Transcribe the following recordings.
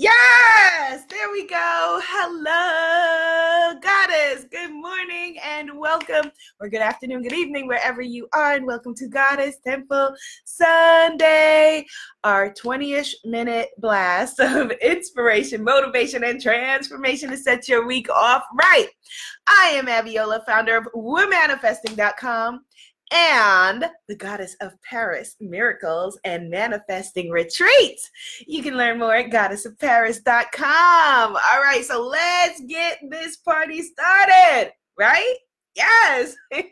Yes, there we go. Hello, Goddess. Good morning and welcome, or good afternoon, good evening, wherever you are, and welcome to Goddess Temple Sunday, our 20 ish minute blast of inspiration, motivation, and transformation to set your week off right. I am Abiola, founder of WeManifesting.com and the goddess of Paris, miracles and manifesting retreats. You can learn more at goddessofparis.com. All right, so let's get this party started, right? Yes.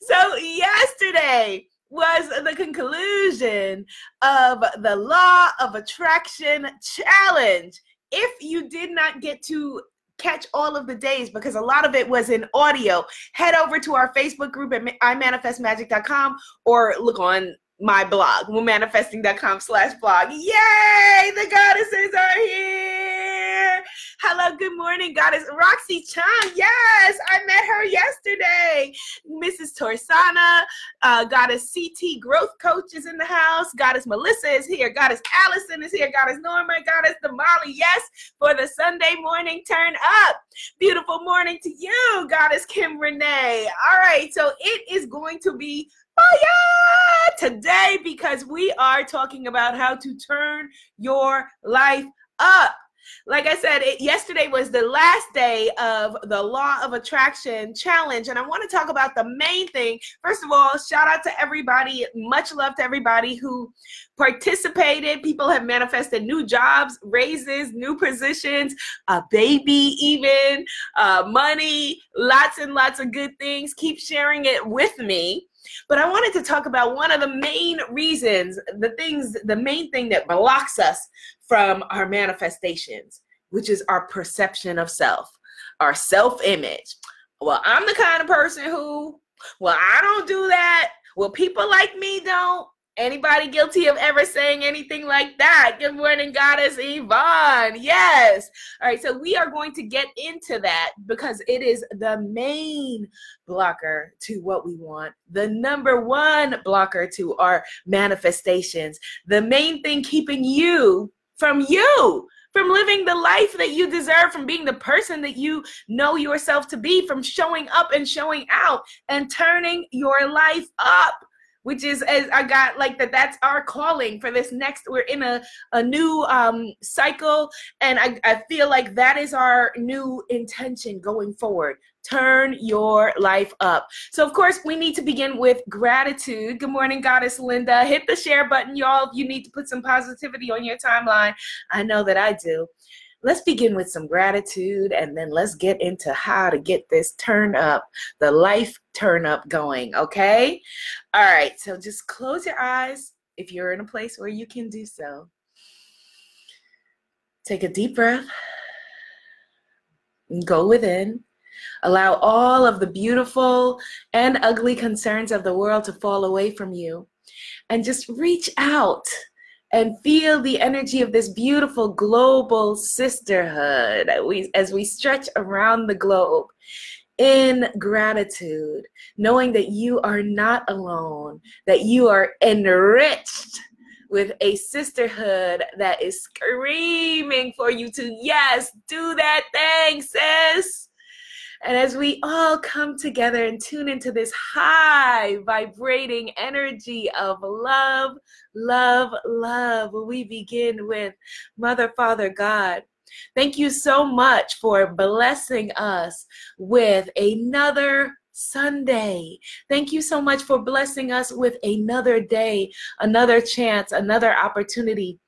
so, yesterday, was the conclusion of the Law of Attraction Challenge. If you did not get to catch all of the days because a lot of it was in audio, head over to our Facebook group at imanifestmagic.com or look on my blog, manifesting.com slash blog. Yay! The goddesses are here. Hello, good morning, goddess Roxy Chang. Yes, I met her yesterday. Mrs. Torsana, uh, goddess CT Growth Coach is in the house. Goddess Melissa is here. Goddess Allison is here. Goddess Norma, Goddess Damali. Yes, for the Sunday morning turn up. Beautiful morning to you, Goddess Kim Renee. All right, so it is going to be fire today because we are talking about how to turn your life up. Like I said, it, yesterday was the last day of the Law of Attraction Challenge, and I want to talk about the main thing. First of all, shout out to everybody. Much love to everybody who participated. People have manifested new jobs, raises, new positions, a baby, even uh, money, lots and lots of good things. Keep sharing it with me. But I wanted to talk about one of the main reasons, the things, the main thing that blocks us from our manifestations, which is our perception of self, our self image. Well, I'm the kind of person who, well, I don't do that. Well, people like me don't. Anybody guilty of ever saying anything like that? Good morning, Goddess Yvonne. Yes. All right. So we are going to get into that because it is the main blocker to what we want, the number one blocker to our manifestations, the main thing keeping you from you from living the life that you deserve, from being the person that you know yourself to be, from showing up and showing out and turning your life up which is as I got like that that's our calling for this next we're in a, a new um cycle and I, I feel like that is our new intention going forward turn your life up so of course we need to begin with gratitude good morning goddess linda hit the share button y'all you need to put some positivity on your timeline i know that i do let's begin with some gratitude and then let's get into how to get this turn up, the life turn up going, okay? All right, so just close your eyes if you're in a place where you can do so. Take a deep breath. Go within. Allow all of the beautiful and ugly concerns of the world to fall away from you. And just reach out and feel the energy of this beautiful global sisterhood we, as we stretch around the globe in gratitude, knowing that you are not alone, that you are enriched with a sisterhood that is screaming for you to, yes, do that thing, sis. And as we all come together and tune into this high vibrating energy of love, love, love, we begin with Mother, Father, God. Thank you so much for blessing us with another Sunday. Thank you so much for blessing us with another day, another chance, another opportunity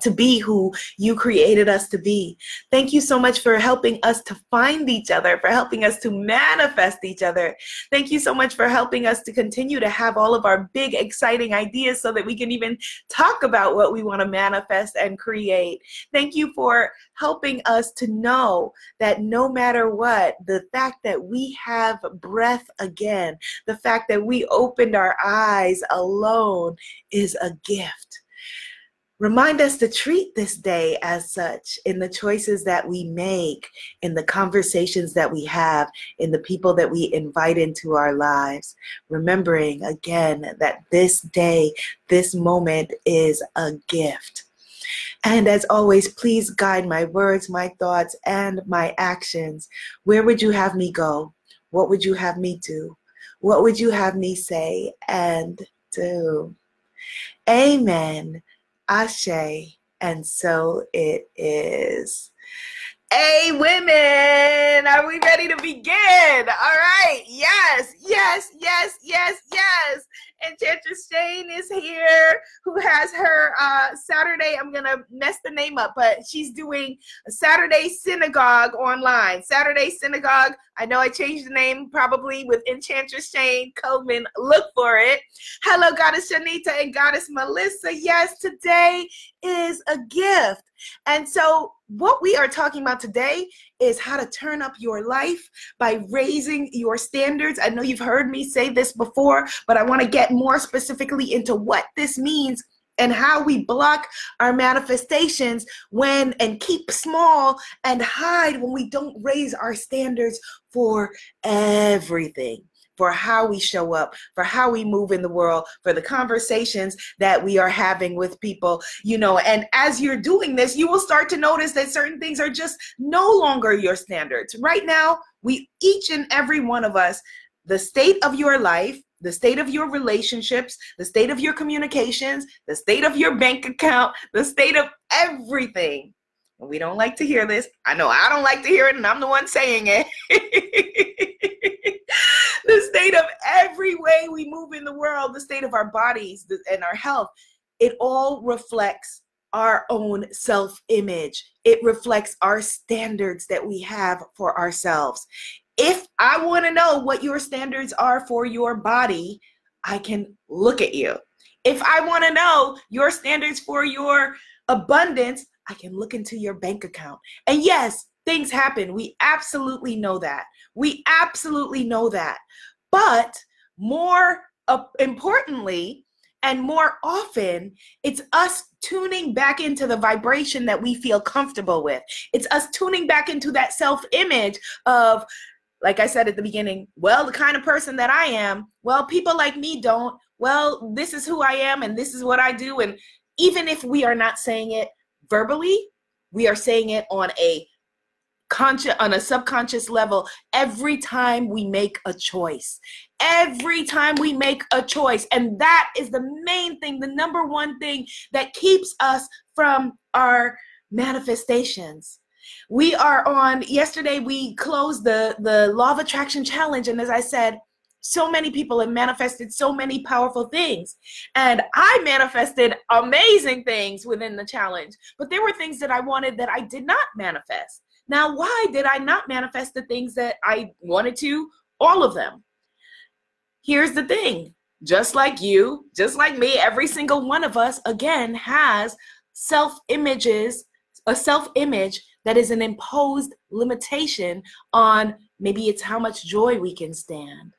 to be who you created us to be. Thank you so much for helping us to find each other, for helping us to manifest each other. Thank you so much for helping us to continue to have all of our big, exciting ideas so that we can even talk about what we want to manifest and create. Thank you for helping us to know that no matter what, the fact that we have breath again, the fact that we opened our eyes alone is a gift. Remind us to treat this day as such in the choices that we make, in the conversations that we have, in the people that we invite into our lives. Remembering again that this day, this moment is a gift. And as always, please guide my words, my thoughts, and my actions. Where would you have me go? What would you have me do? What would you have me say and do? Amen. Ashe. And so it is. Hey, women, are we ready to begin? All right. Yes, yes, yes, yes, yes. Enchantress Shane is here, who has her uh, Saturday. I'm gonna mess the name up, but she's doing Saturday synagogue online. Saturday synagogue. I know I changed the name probably with Enchantress Shane Coleman. Look for it. Hello, Goddess Shanita and Goddess Melissa. Yes, today is a gift. And so, what we are talking about today is how to turn up your life by raising your standards. I know you've heard me say this before, but I want to get more specifically into what this means and how we block our manifestations when and keep small and hide when we don't raise our standards for everything for how we show up, for how we move in the world, for the conversations that we are having with people, you know. And as you're doing this, you will start to notice that certain things are just no longer your standards. Right now, we each and every one of us, the state of your life, the state of your relationships, the state of your communications, the state of your bank account, the state of everything. We don't like to hear this. I know I don't like to hear it, and I'm the one saying it. state of every way we move in the world, the state of our bodies and our health, it all reflects our own self image. It reflects our standards that we have for ourselves. If I want to know what your standards are for your body, I can look at you. If I want to know your standards for your abundance, I can look into your bank account. And yes, things happen. We absolutely know that. We absolutely know that. But more importantly, and more often, it's us tuning back into the vibration that we feel comfortable with. It's us tuning back into that self image of, like I said at the beginning, well, the kind of person that I am, well, people like me don't. Well, this is who I am and this is what I do. And even if we are not saying it verbally, we are saying it on a conscious on a subconscious level every time we make a choice every time we make a choice and that is the main thing the number one thing that keeps us from our manifestations we are on yesterday we closed the the law of attraction challenge and as i said so many people have manifested so many powerful things. And I manifested amazing things within the challenge, but there were things that I wanted that I did not manifest. Now, why did I not manifest the things that I wanted to? All of them. Here's the thing just like you, just like me, every single one of us, again, has self images, a self image that is an imposed limitation on maybe it's how much joy we can stand.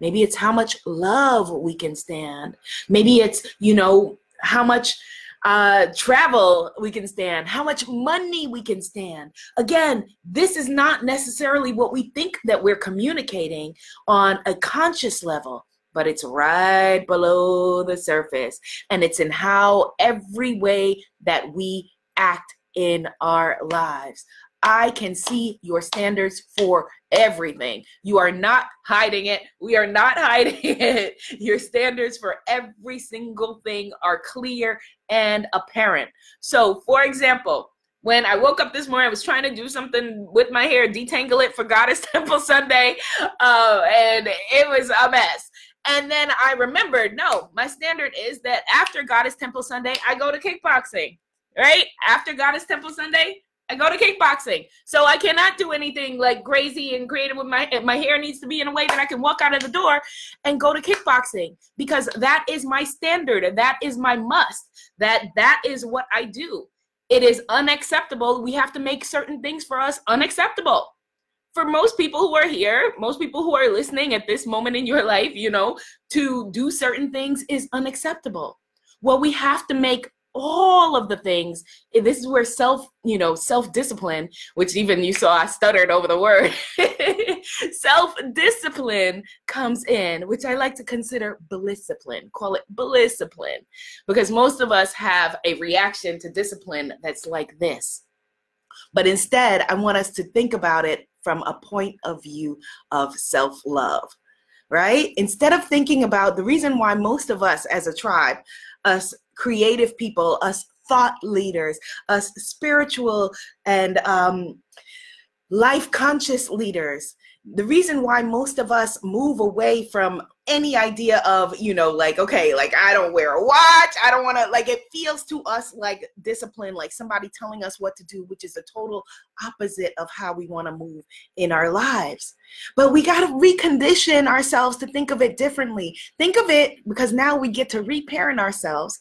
Maybe it's how much love we can stand. Maybe it's, you know, how much uh, travel we can stand, how much money we can stand. Again, this is not necessarily what we think that we're communicating on a conscious level, but it's right below the surface. And it's in how every way that we act in our lives. I can see your standards for everything. You are not hiding it. We are not hiding it. Your standards for every single thing are clear and apparent. So, for example, when I woke up this morning, I was trying to do something with my hair, detangle it for Goddess Temple Sunday, uh, and it was a mess. And then I remembered, no, my standard is that after Goddess Temple Sunday, I go to kickboxing. Right after Goddess Temple Sunday, I go to kickboxing. So I cannot do anything like crazy and creative with my my hair needs to be in a way that I can walk out of the door and go to kickboxing because that is my standard and that is my must. That that is what I do. It is unacceptable. We have to make certain things for us unacceptable. For most people who are here, most people who are listening at this moment in your life, you know, to do certain things is unacceptable. Well, we have to make all of the things. This is where self you know self discipline which even you saw i stuttered over the word. Self discipline comes in which i like to consider discipline call it discipline because most of us have a reaction to discipline that's like this. But instead i want us to think about it from a point of view of self love right? Instead of thinking about the reason why most of us as a tribe us creative people, us thought leaders, us spiritual and um, life conscious leaders. The reason why most of us move away from any idea of, you know, like, okay, like I don't wear a watch, I don't want to, like, it feels to us like discipline, like somebody telling us what to do, which is a total opposite of how we want to move in our lives. But we got to recondition ourselves to think of it differently. Think of it because now we get to reparent ourselves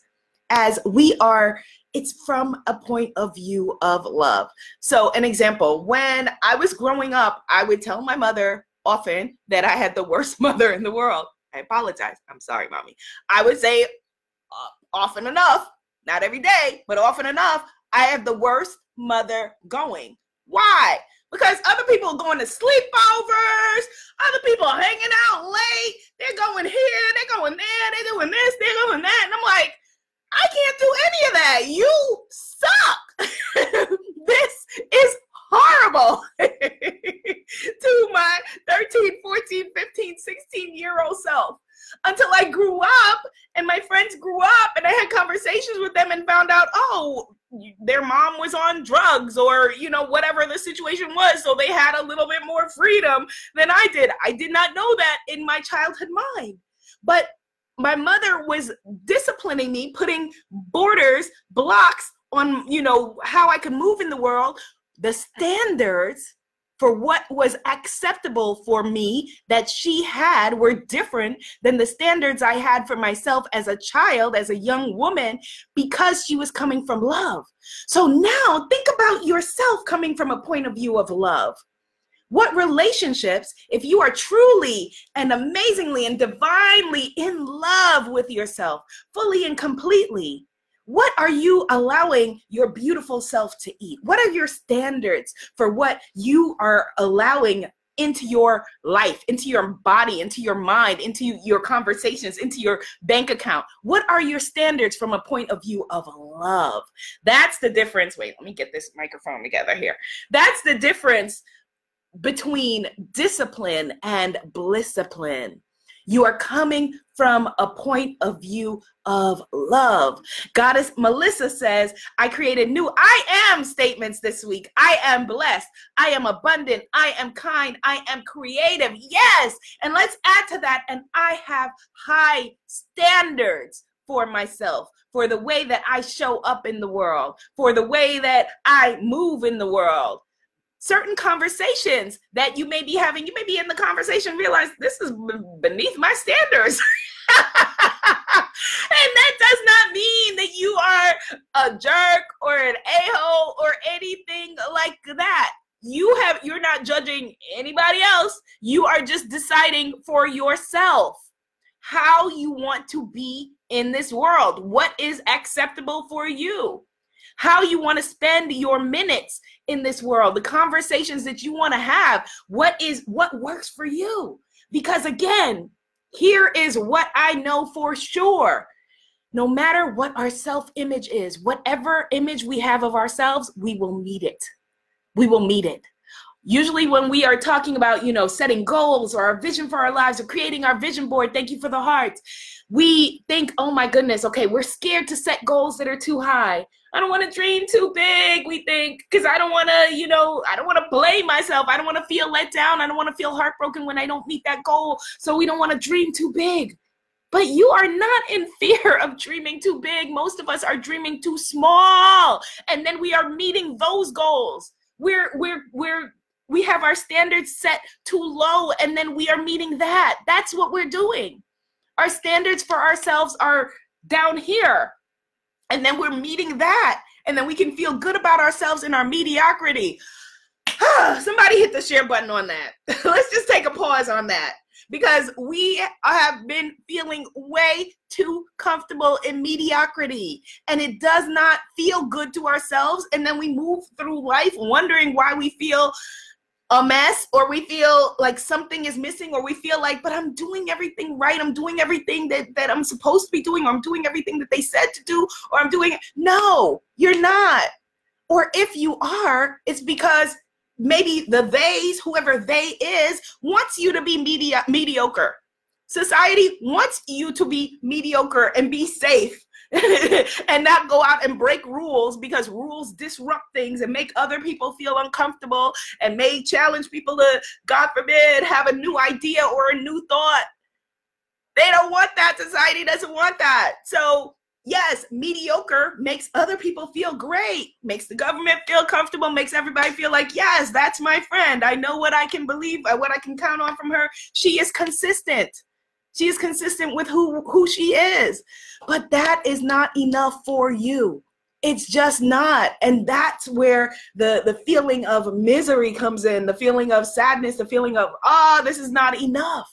as we are it's from a point of view of love. So, an example, when I was growing up, I would tell my mother often that I had the worst mother in the world. I apologize. I'm sorry, mommy. I would say uh, often enough, not every day, but often enough, I have the worst mother going. Why? Because other people are going to sleepovers, other people are hanging out late, they're going here, they're going there, they're doing this, they're doing that. And I'm like, I can't do any of that. You suck. this is horrible to my 13, 14, 15, 16 year old self until I grew up and my friends grew up and I had conversations with them and found out, oh, their mom was on drugs or, you know, whatever the situation was. So they had a little bit more freedom than I did. I did not know that in my childhood mind. But my mother was disciplining me, putting borders, blocks on, you know, how I could move in the world, the standards for what was acceptable for me that she had were different than the standards I had for myself as a child, as a young woman, because she was coming from love. So now think about yourself coming from a point of view of love. What relationships, if you are truly and amazingly and divinely in love with yourself, fully and completely, what are you allowing your beautiful self to eat? What are your standards for what you are allowing into your life, into your body, into your mind, into your conversations, into your bank account? What are your standards from a point of view of love? That's the difference. Wait, let me get this microphone together here. That's the difference between discipline and blissipline. You are coming from a point of view of love. Goddess Melissa says, I created new I am statements this week. I am blessed. I am abundant. I am kind. I am creative. Yes. And let's add to that. And I have high standards for myself, for the way that I show up in the world, for the way that I move in the world certain conversations that you may be having. You may be in the conversation, realize this is beneath my standards. and that does not mean that you are a jerk or an a-hole or anything like that. You have you're not judging anybody else. You are just deciding for yourself how you want to be in this world. What is acceptable for you? How you want to spend your minutes in this world, the conversations that you want to have. What is what works for you? Because again, here is what I know for sure. No matter what our self image is, whatever image we have of ourselves, we will meet it. We will meet it usually when we are talking about you know setting goals or our vision for our lives or creating our vision board thank you for the heart we think oh my goodness okay we're scared to set goals that are too high i don't want to dream too big we think because i don't want to you know i don't want to blame myself i don't want to feel let down i don't want to feel heartbroken when i don't meet that goal so we don't want to dream too big but you are not in fear of dreaming too big. Most of us are dreaming too small. And then we are meeting those goals. We're we're we're we have our standards set too low and then we are meeting that. That's what we're doing. Our standards for ourselves are down here. And then we're meeting that. And then we can feel good about ourselves in our mediocrity. Somebody hit the share button on that. Let's just take a pause on that. because we have been feeling way too comfortable in mediocrity and it does not feel good to ourselves and then we move through life wondering why we feel a mess or we feel like something is missing or we feel like but i'm doing everything right. I'm doing everything that, that i'm supposed to be doing or i'm doing everything that they said to do or i'm doing no you're not. Or if you are it's because maybe the theys, whoever they is, wants you to be media, mediocre. Society wants you to be mediocre and be safe and not go out and break rules because rules disrupt things and make other people feel uncomfortable and may challenge people to, God forbid, have a new idea or a new thought. They don't want that. Society doesn't want that. So yes, mediocre makes other people feel great, makes the government feel comfortable, makes everybody feel like, yes, that's my friend. I know what I can believe, what I can count on from her. She is consistent. She is consistent with who, who she is. But that is not enough for you. It's just not. And that's where the, the feeling of misery comes in, the feeling of sadness, the feeling of, ah, oh, this is not enough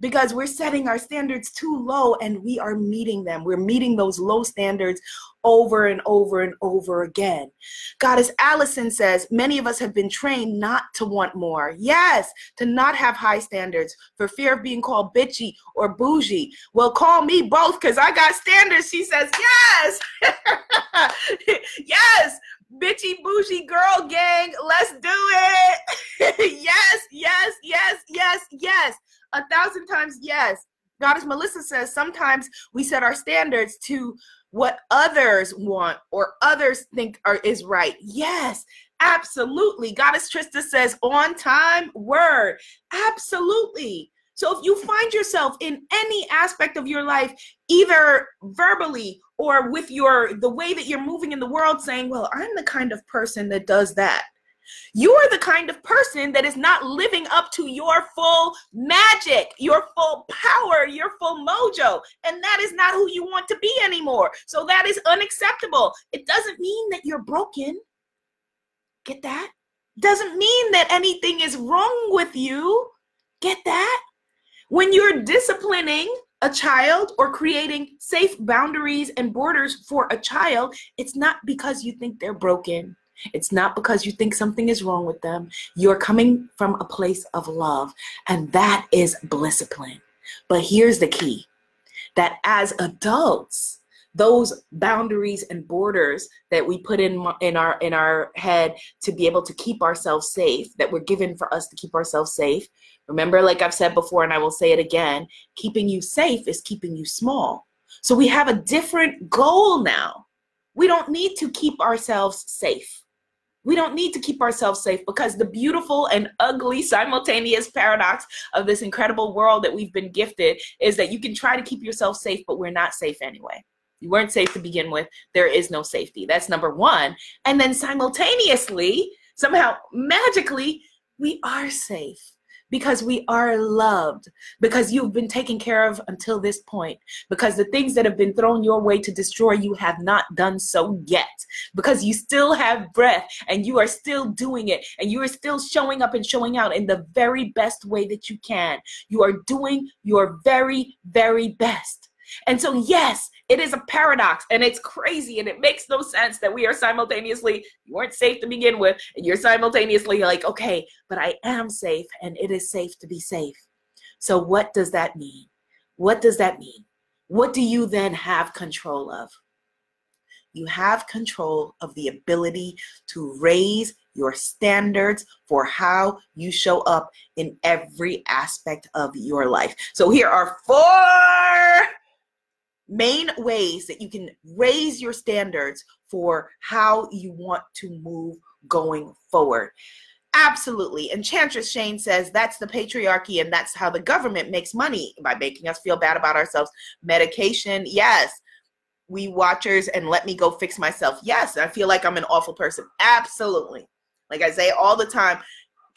because we're setting our standards too low and we are meeting them. We're meeting those low standards over and over and over again. Goddess Allison says, many of us have been trained not to want more. Yes, to not have high standards for fear of being called bitchy or bougie. Well, call me both because I got standards. She says, yes, yes, bitchy bougie girl gang, let's do it. yes, yes, yes, yes, yes a thousand times yes. Goddess Melissa says sometimes we set our standards to what others want or others think are is right. Yes, absolutely. Goddess Trista says on time word. Absolutely. So if you find yourself in any aspect of your life, either verbally or with your the way that you're moving in the world saying, "Well, I'm the kind of person that does that." You are the kind of person that is not living up to your full magic, your full power, your full mojo. And that is not who you want to be anymore. So that is unacceptable. It doesn't mean that you're broken. Get that? Doesn't mean that anything is wrong with you. Get that? When you're disciplining a child or creating safe boundaries and borders for a child, it's not because you think they're broken. It's not because you think something is wrong with them. You're coming from a place of love, and that is discipline. But here's the key that as adults, those boundaries and borders that we put in in our in our head to be able to keep ourselves safe that were given for us to keep ourselves safe remember like i've said before and i will say it again keeping you safe is keeping you small so we have a different goal now we don't need to keep ourselves safe we don't need to keep ourselves safe because the beautiful and ugly simultaneous paradox of this incredible world that we've been gifted is that you can try to keep yourself safe, but we're not safe anyway. You weren't safe to begin with. There is no safety. That's number one. And then simultaneously, somehow magically, we are safe because we are loved, because you've been taken care of until this point, because the things that have been thrown your way to destroy you have not done so yet, because you still have breath and you are still doing it and you are still showing up and showing out in the very best way that you can. You are doing your very, very best. And so, yes, it is a paradox and it's crazy and it makes no sense that we are simultaneously, you weren't safe to begin with, and you're simultaneously like, okay, but I am safe and it is safe to be safe. So, what does that mean? What does that mean? What do you then have control of? You have control of the ability to raise your standards for how you show up in every aspect of your life. So, here are four main ways that you can raise your standards for how you want to move going forward. Absolutely. Enchantress Shane says that's the patriarchy and that's how the government makes money by making us feel bad about ourselves. Medication, yes. Weight Watchers and let me go fix myself. Yes, I feel like I'm an awful person. Absolutely. Like I say all the time,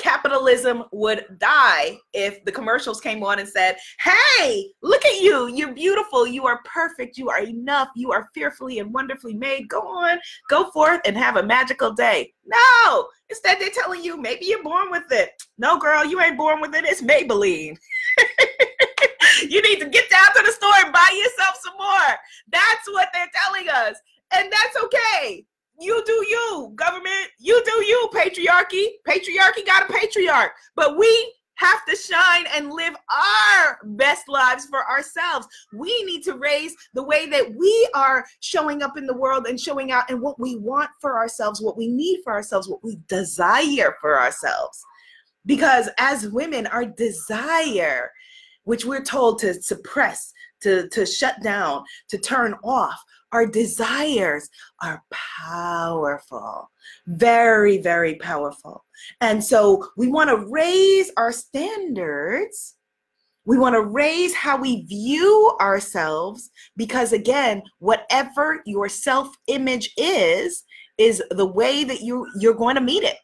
capitalism would die if the commercials came on and said, Hey, look at you. You're beautiful. You are perfect. You are enough. You are fearfully and wonderfully made. Go on, go forth and have a magical day. No, instead, they're telling you maybe you're born with it. No, girl, you ain't born with it. It's Maybelline. you need to get down to the store and buy yourself some more. That's what they're telling us. And that's okay you do you, government. You do you, patriarchy. Patriarchy got a patriarch. But we have to shine and live our best lives for ourselves. We need to raise the way that we are showing up in the world and showing out and what we want for ourselves, what we need for ourselves, what we desire for ourselves. Because as women, our desire, which we're told to suppress, to, to shut down, to turn off, our desires are powerful, very, very powerful. And so we want to raise our standards. We want to raise how we view ourselves because, again, whatever your self image is, is the way that you, you're going to meet it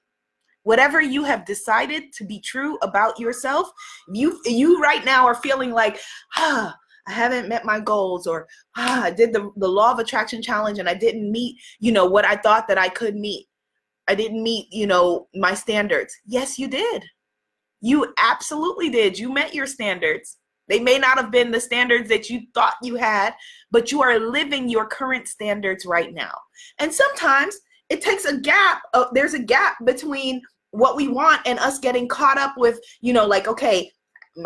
whatever you have decided to be true about yourself you you right now are feeling like ah I haven't met my goals or ah, I did the, the law of attraction challenge and I didn't meet, you know, what I thought that I could meet. I didn't meet, you know, my standards. Yes, you did. You absolutely did. You met your standards. They may not have been the standards that you thought you had, but you are living your current standards right now. And sometimes it takes a gap. Uh, there's a gap between what we want and us getting caught up with, you know, like, okay,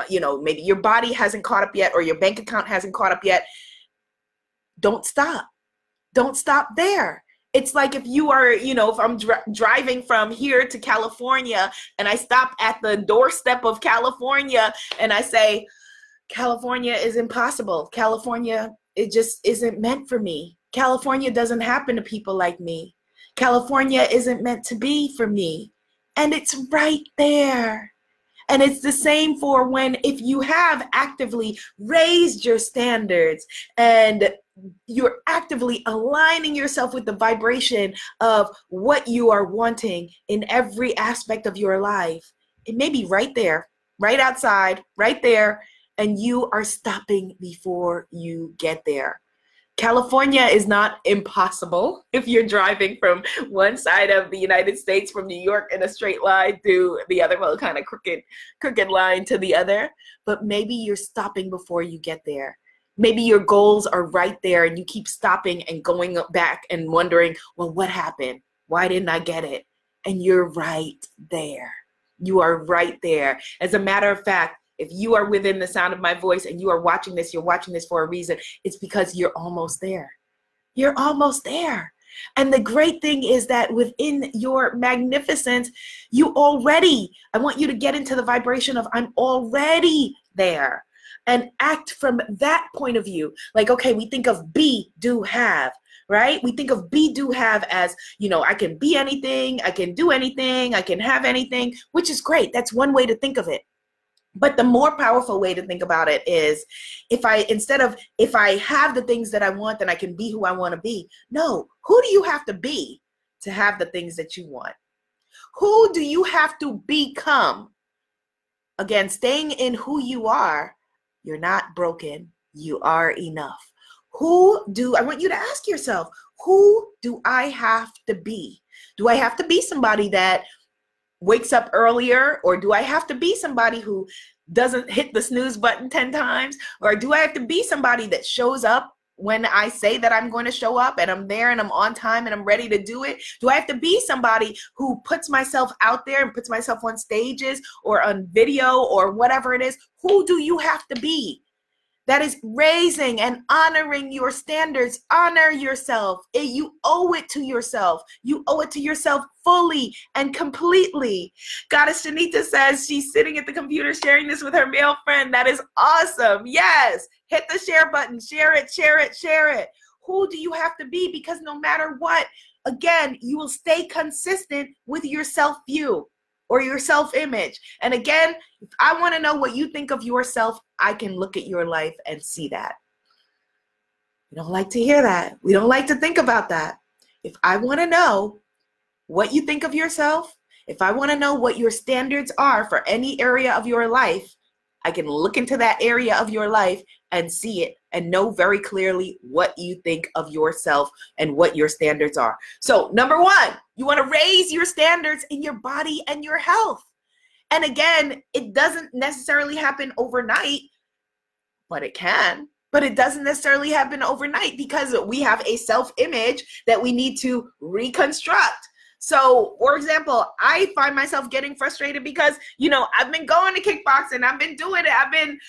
you know maybe your body hasn't caught up yet or your bank account hasn't caught up yet. Don't stop. Don't stop there. It's like if you are you know if i'm dr- driving from here to california and i stop at the doorstep of california and i say california is impossible. California it just isn't meant for me. California doesn't happen to people like me. California isn't meant to be for me. And it's right there and it's the same for when, if you have actively raised your standards and you're actively aligning yourself with the vibration of what you are wanting in every aspect of your life, it may be right there, right outside, right there, and you are stopping before you get there. California is not impossible if you're driving from one side of the United States from New York in a straight line to the other, well, kind of crooked, crooked line to the other. But maybe you're stopping before you get there. Maybe your goals are right there and you keep stopping and going back and wondering, well, what happened? Why didn't I get it? And you're right there. You are right there. As a matter of fact, if you are within the sound of my voice and you are watching this, you're watching this for a reason. It's because you're almost there. You're almost there. And the great thing is that within your magnificence, you already, I want you to get into the vibration of I'm already there and act from that point of view. Like, okay, we think of be, do, have, right? We think of be, do, have as, you know, I can be anything, I can do anything, I can have anything, which is great. That's one way to think of it. But the more powerful way to think about it is if I, instead of if I have the things that I want, then I can be who I want to be. No, who do you have to be to have the things that you want? Who do you have to become? Again, staying in who you are, you're not broken, you are enough. Who do I want you to ask yourself, who do I have to be? Do I have to be somebody that wakes up earlier or do i have to be somebody who doesn't hit the snooze button 10 times? Or do i have to be somebody that shows up when i say that i'm going to show up and i'm there and i'm on time and i'm ready to do it? Do i have to be somebody who puts myself out there and puts myself on stages or on video or whatever it is? Who do you have to be that is raising and honoring your standards. Honor yourself. You owe it to yourself. You owe it to yourself fully and completely. Goddess Shanita says she's sitting at the computer sharing this with her male friend. That is awesome. Yes. Hit the share button. Share it, share it, share it. Who do you have to be? Because no matter what, again, you will stay consistent with your self view or your self image. And again, I want to know what you think of yourself, I can look at your life and see that. We don't like to hear that. We don't like to think about that. If I want to know what you think of yourself, If I want to know what your standards are for any area of your life, I can look into that area of your life and see it and know very clearly what you think of yourself and what your standards are. So, number one, you want to raise your standards in your body and your health. And again, it doesn't necessarily happen overnight, but it can. But it doesn't necessarily happen overnight because we have a self image that we need to reconstruct. So, for example, I find myself getting frustrated because, you know, I've been going to kickboxing, I've been doing it, I've been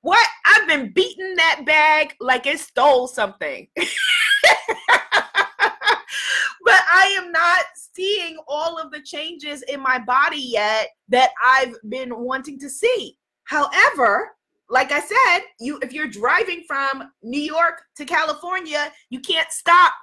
what? I've been beating that bag like it stole something. but I am not seeing all of the changes in my body yet that I've been wanting to see. However, like I said, you if you're driving from New York to California, you can't stop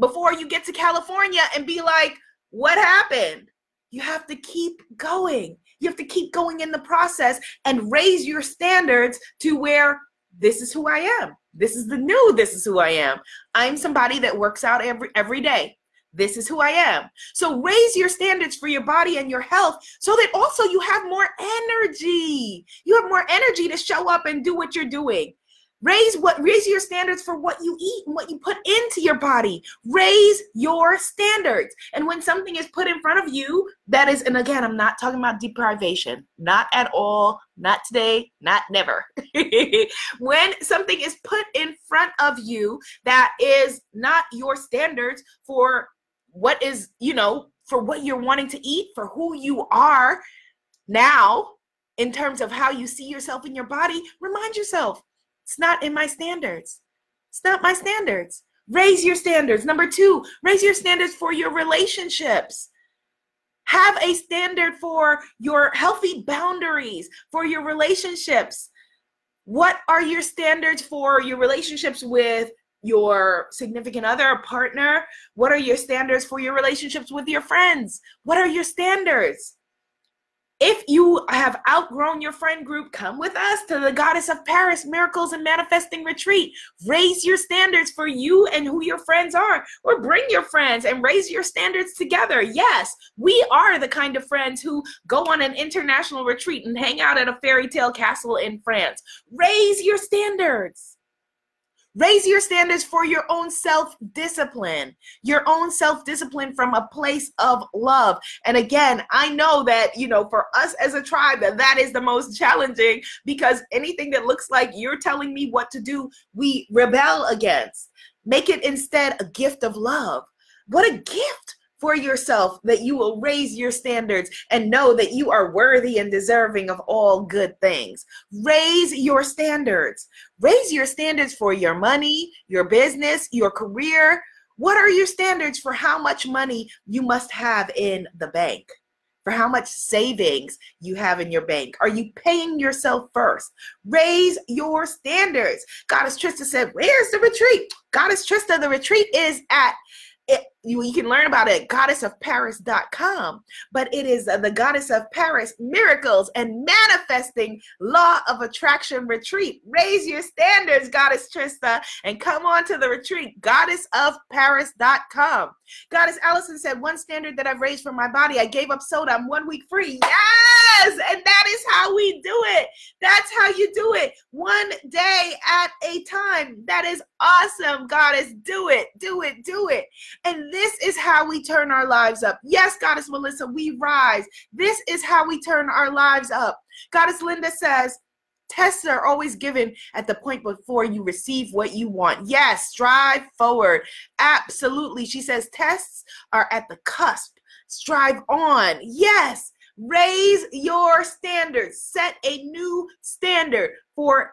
before you get to California and be like, what happened? You have to keep going. You have to keep going in the process and raise your standards to where this is who I am. This is the new this is who I am. I'm somebody that works out every every day. This is who I am. So raise your standards for your body and your health so that also you have more energy. You have more energy to show up and do what you're doing. Raise what raise your standards for what you eat and what you put into your body. Raise your standards. And when something is put in front of you, that is, and again, I'm not talking about deprivation, not at all, not today, not never. when something is put in front of you that is not your standards for what is, you know, for what you're wanting to eat, for who you are now, in terms of how you see yourself in your body, remind yourself it's not in my standards. It's not my standards. Raise your standards. Number two, raise your standards for your relationships. Have a standard for your healthy boundaries, for your relationships. What are your standards for your relationships with your significant other, partner? What are your standards for your relationships with your friends? What are your standards? If you have outgrown your friend group, come with us to the Goddess of Paris Miracles and Manifesting Retreat. Raise your standards for you and who your friends are, or bring your friends and raise your standards together. Yes, we are the kind of friends who go on an international retreat and hang out at a fairy tale castle in France. Raise your standards. Raise your standards for your own self discipline, your own self discipline from a place of love. And again, I know that, you know, for us as a tribe, that that is the most challenging because anything that looks like you're telling me what to do, we rebel against. Make it instead a gift of love. What a gift for yourself that you will raise your standards and know that you are worthy and deserving of all good things. Raise your standards. Raise your standards for your money, your business, your career. What are your standards for how much money you must have in the bank? For how much savings you have in your bank? Are you paying yourself first? Raise your standards. Goddess Trista said, Where's the retreat? Goddess Trista, the retreat is at you, you can learn about it goddessofparis.com but it is uh, the goddess of paris miracles and manifesting law of attraction retreat. Raise your standards goddess trista and come on to the retreat goddessofparis.com goddess allison said one standard that i've raised for my body i gave up soda i'm one week free. Yes! And that is how we do it. That's how you do it. One day at a time. That is awesome goddess. Do it do it do it. And this is how we turn our lives up. Yes, Goddess Melissa, we rise. This is how we turn our lives up. Goddess Linda says, Tests are always given at the point before you receive what you want. Yes, strive forward. Absolutely. She says tests are at the cusp. Strive on. Yes, raise your standards. Set a new standard for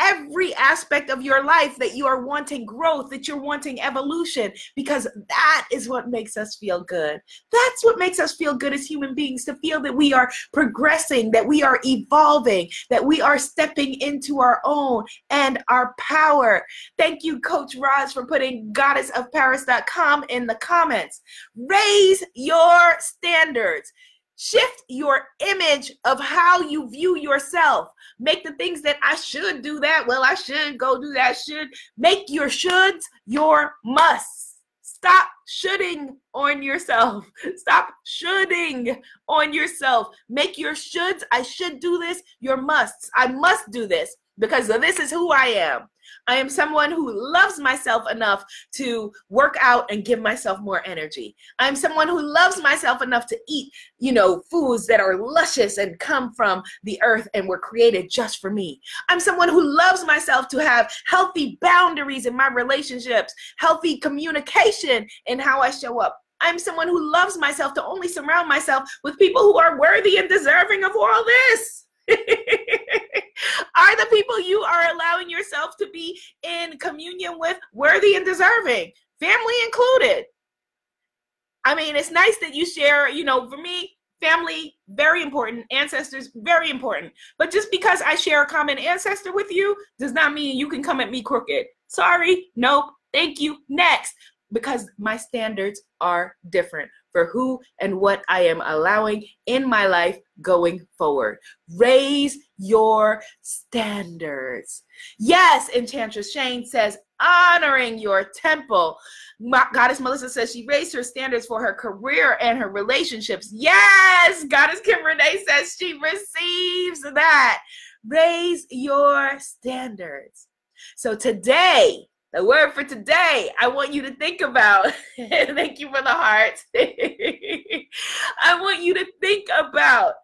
every aspect of your life that you are wanting growth, that you're wanting evolution, because that is what makes us feel good. That's what makes us feel good as human beings to feel that we are progressing, that we are evolving, that we are stepping into our own and our power. Thank you, Coach Roz, for putting goddessofparis.com in the comments. Raise your standards. Shift your image of how you view yourself. Make the things that I should do that. Well, I should go do that. Should make your shoulds your musts. Stop shoulding on yourself. Stop shoulding on yourself. Make your shoulds, I should do this, your musts. I must do this because this is who I am. I am someone who loves myself enough to work out and give myself more energy. I'm someone who loves myself enough to eat, you know, foods that are luscious and come from the earth and were created just for me. I'm someone who loves myself to have healthy boundaries in my relationships, healthy communication in how I show up. I'm someone who loves myself to only surround myself with people who are worthy and deserving of all this. are the people you are allowing yourself to be in communion with worthy and deserving, family included? I mean, it's nice that you share, you know, for me, family, very important, ancestors, very important. But just because I share a common ancestor with you does not mean you can come at me crooked. Sorry, nope, thank you, next. Because my standards are different for who and what I am allowing in my life going forward. Raise your standards. Yes, Enchantress Shane says, honoring your temple. Goddess Melissa says she raised her standards for her career and her relationships. Yes, Goddess Kim Renee says she receives that. Raise your standards. So today, the word for today, I want you to think about. thank you for the heart. I want you to think about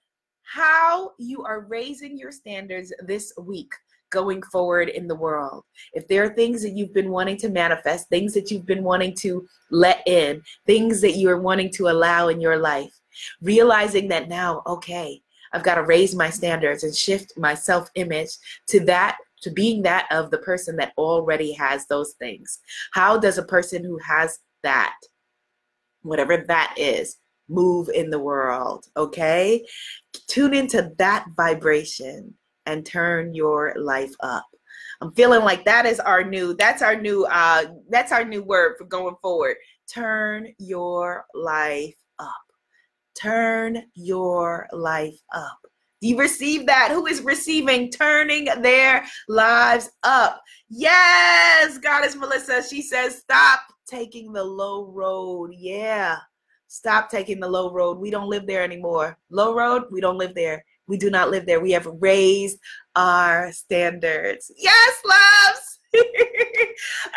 how you are raising your standards this week going forward in the world. If there are things that you've been wanting to manifest, things that you've been wanting to let in, things that you're wanting to allow in your life, realizing that now, okay, I've got to raise my standards and shift my self image to that to being that of the person that already has those things. How does a person who has that, whatever that is, move in the world? Okay? Tune into that vibration and turn your life up. I'm feeling like that is our new that's our new uh that's our new word for going forward. Turn your life up. Turn your life up. You receive that? Who is receiving turning their lives up? Yes, Goddess Melissa. She says, stop taking the low road. Yeah. Stop taking the low road. We don't live there anymore. Low road, we don't live there. We do not live there. We have raised our standards. Yes, loves.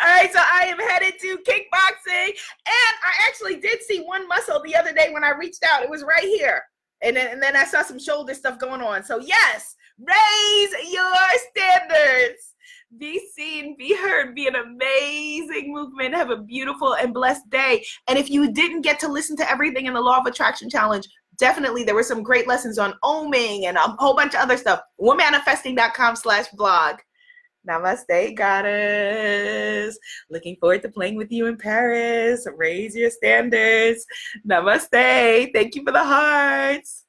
All right, so I am headed to kickboxing. And I actually did see one muscle the other day when I reached out. It was right here. And then, and then I saw some shoulder stuff going on. So, yes, raise your standards. Be seen, be heard, be an amazing movement. Have a beautiful and blessed day. And if you didn't get to listen to everything in the Law of Attraction Challenge, definitely there were some great lessons on oming and a whole bunch of other stuff. Womanifesting.com slash blog. Namaste, goddess. Looking forward to playing with you in Paris. Raise your standards. Namaste. Thank you for the hearts.